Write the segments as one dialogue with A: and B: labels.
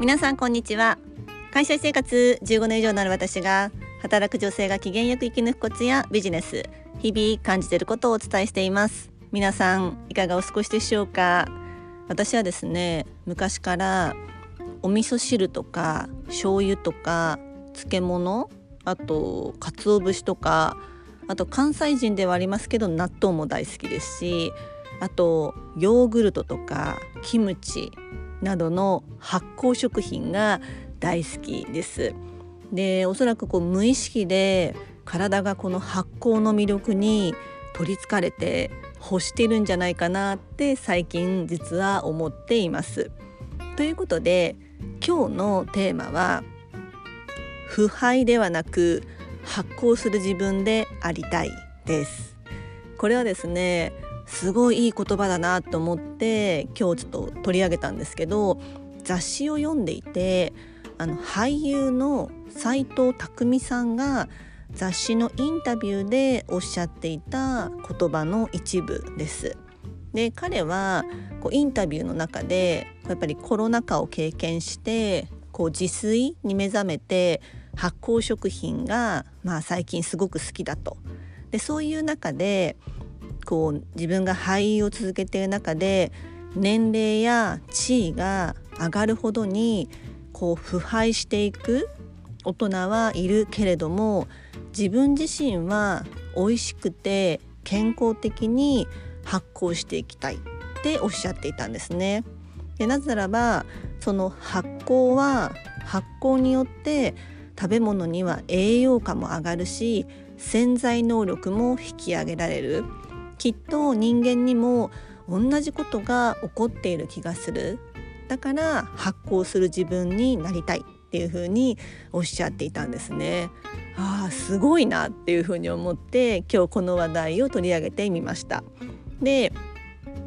A: 皆さんこんにちは。会社生活15年以上になる私が働く女性が機嫌よく生き抜くコツやビジネス日々感じていることをお伝えしています。皆さんいかがお過ごしでしょうか。私はですね昔からお味噌汁とか醤油とか漬物あと鰹節とかあと関西人ではありますけど納豆も大好きですしあとヨーグルトとかキムチなどの発酵食品が大好きです。でおそらくこう無意識で体がこの発酵の魅力に取りつかれて欲してるんじゃないかなって最近実は思っています。ということで今日のテーマは腐敗ではなく発酵する自分でありたいです。これはですねすごいいい言葉だなと思って今日ちょっと取り上げたんですけど雑誌を読んでいてあの俳優の斎藤工さんが雑誌のインタビューでおっしゃっていた言葉の一部です。で彼はこうインタビューの中でやっぱりコロナ禍を経験してこう自炊に目覚めて発酵食品が、まあ、最近すごく好きだと。でそういう中でこう自分が俳優を続けている中で年齢や地位が上がるほどにこう腐敗していく大人はいるけれども自分自身は美味しくて健康的に発酵していきたいっておっしゃっていたんですね。でなぜならばその発酵は発酵によって食べ物には栄養価も上がるし潜在能力も引き上げられるきっと人間にも同じことが起こっている気がするだから発行する自分になりたいっていうふうにおっしゃっていたんですね。ああすごいなっていうふうに思って今日この話題を取り上げてみました。で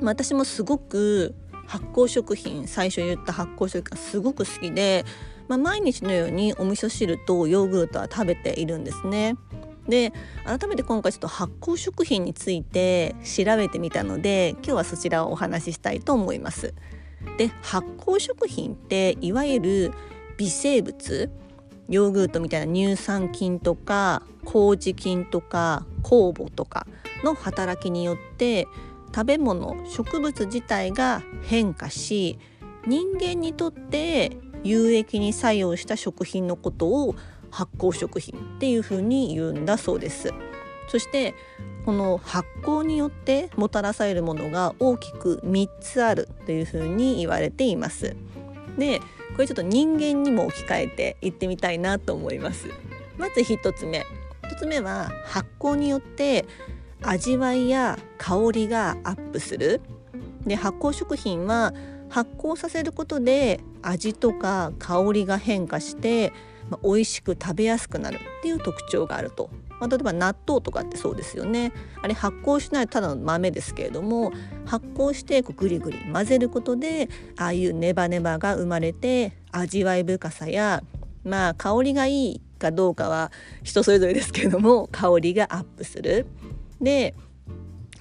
A: 私もすごく発酵食品最初言った発酵食品がすごく好きで、まあ、毎日のようにお味噌汁とヨーグルトは食べているんですね。で改めて今回ちょっと発酵食品について調べてみたので今日はそちらをお話ししたいと思います。で発酵食品っていわゆる微生物ヨーグルトみたいな乳酸菌とか麹菌とか酵母とかの働きによって食べ物植物自体が変化し人間にとって有益に作用した食品のことを発酵食品っていうふうに言うんだそうです。そしてこの発酵によってもたらされるものが大きく3つあるというふうに言われています。でこれちょっと人間にも置き換えていってみたいなと思います。まず1つ目。1つ目は発酵によって味わいや香りがアップする。で発酵食品は発酵させることで味とか香りが変化してまあ、美味しく食べやすくなるっていう特徴があると、まあ、例えば納豆とかってそうですよねあれ発酵しないただの豆ですけれども発酵してこうグリグリ混ぜることでああいうネバネバが生まれて味わい深さやまあ香りがいいかどうかは人それぞれですけれども香りがアップする。で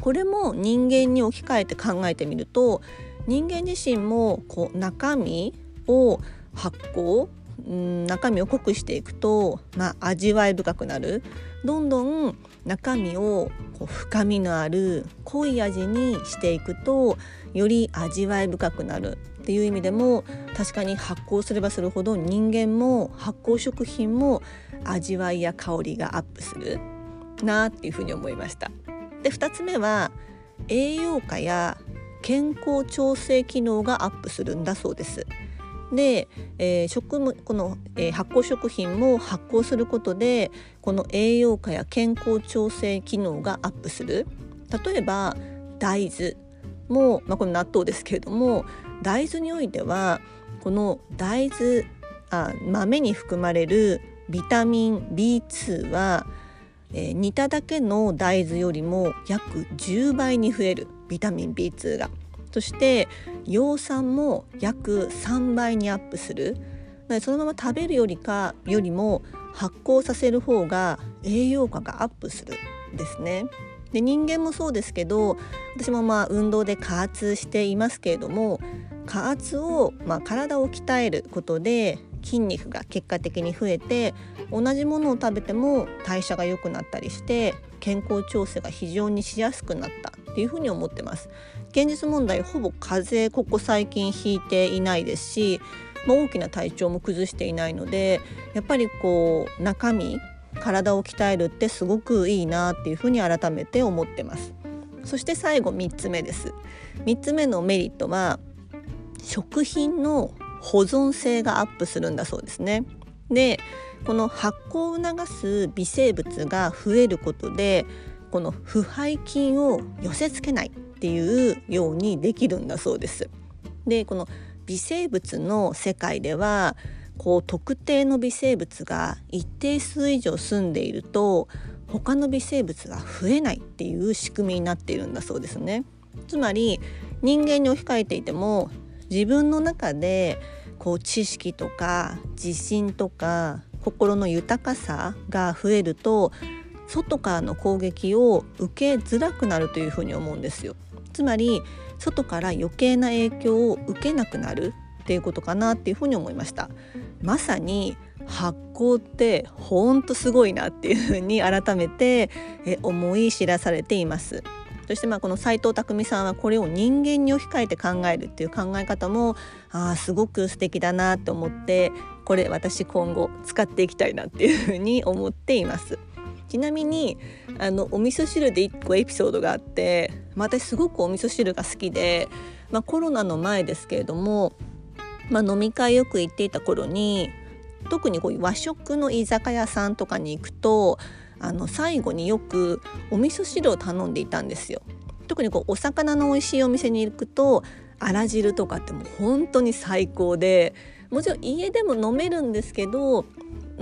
A: これも人間に置き換えて考えてみると人間自身もこう中身を発酵うん中身を濃くしていくと、まあ、味わい深くなるどんどん中身をこう深みのある濃い味にしていくとより味わい深くなるっていう意味でも確かに発酵すればするほど人間も発酵食品も味わいや香りがアップするなっていうふうに思いました。で2つ目は栄養価や健康調整機能がアップするんだそうです。で、えー、食この、えー、発酵食品も発酵することでこの栄養価や健康調整機能がアップする例えば大豆も、まあ、この納豆ですけれども大豆においてはこの大豆あ豆に含まれるビタミン B2 は、えー、煮ただけの大豆よりも約10倍に増えるビタミン B2 が。そして葉酸も約3倍にアップする。そのまま食べるよりかよりも発酵させる方が栄養価がアップする。ですね。で人間もそうですけど私もまあ運動で加圧していますけれども加圧を、まあ、体を鍛えることで筋肉が結果的に増えて同じものを食べても代謝が良くなったりして健康調整が非常にしやすくなった。っていうふうに思ってます。現実問題ほぼ風邪ここ最近ひいていないですし、まあ、大きな体調も崩していないのでやっぱりこう中身体を鍛えるってすごくいいなっていうふうに改めて思ってます。そして最後3つ目です。3つ目のメリットは食品の保存性がアップするんだそうですね。でこの発酵を促す微生物が増えることでこの腐敗菌を寄せ付けないっていうようにできるんだそうですでこの微生物の世界ではこう特定の微生物が一定数以上住んでいると他の微生物が増えないっていう仕組みになっているんだそうですね。つまり人間に置き換えていても自分の中でこう知識とか自信とか心の豊かさが増えると外からの攻撃を受けづらくなるというふうに思うんですよ。つまり外から余計な影響を受けなくなるっていうことかなっていうふうに思いました。まさに発酵ってほんとすごいなっていうふうに改めて思い知らされています。そしてまあこの斉藤匠さんはこれを人間に置き換えて考えるっていう考え方もあすごく素敵だなと思ってこれ私今後使っていきたいなっていうふうに思っています。ちなみにあのお味噌汁で1個エピソードがあって、まあ、私すごくお味噌汁が好きで、まあ、コロナの前ですけれどもまあ、飲み会よく行っていた頃に特にこういう和食の居酒屋さんとかに行くとあの最後によくお味噌汁を頼んでいたんですよ。特にこうお魚の美味しいお店に行くとあら汁とかってもう本当に最高でもちろん家でも飲めるんですけど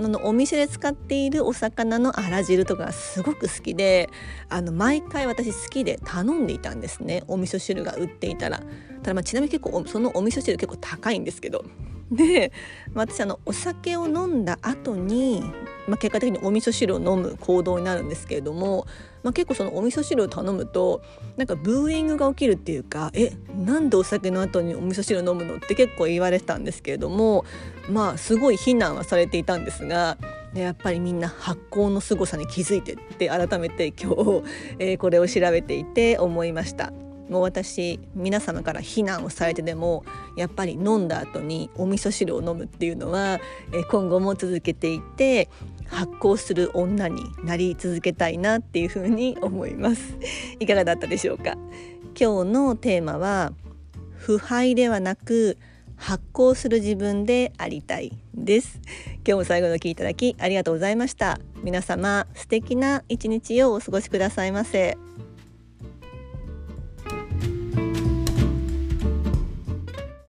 A: のお店で使っているお魚のあら汁とかがすごく好きであの毎回私好きで頼んでいたんですね。お味噌汁が売っていたら。ただまあちなみに結構そのお味噌汁結構高いんですけど。で、私あのお酒を飲んだ後に、まあ、結果的にお味噌汁を飲む行動になるんですけれども、まあ、結構そのお味噌汁を頼むとなんかブーイングが起きるっていうか「えなんでお酒の後にお味噌汁飲むの?」って結構言われてたんですけれどもまあすごい非難はされていたんですが。でやっぱりみんな発酵の凄さに気づいてって改めて今日、えー、これを調べていて思いました。もう私皆様から非難をされてでもやっぱり飲んだ後にお味噌汁を飲むっていうのは今後も続けていて発酵する女になり続けたいなっていうふうに思います。いかがだったでしょうか？今日のテーマは腐敗ではなく発酵する自分でありたいです。今日も最後の聞いていただきありがとうございました。皆様素敵な一日をお過ごしくださいませ。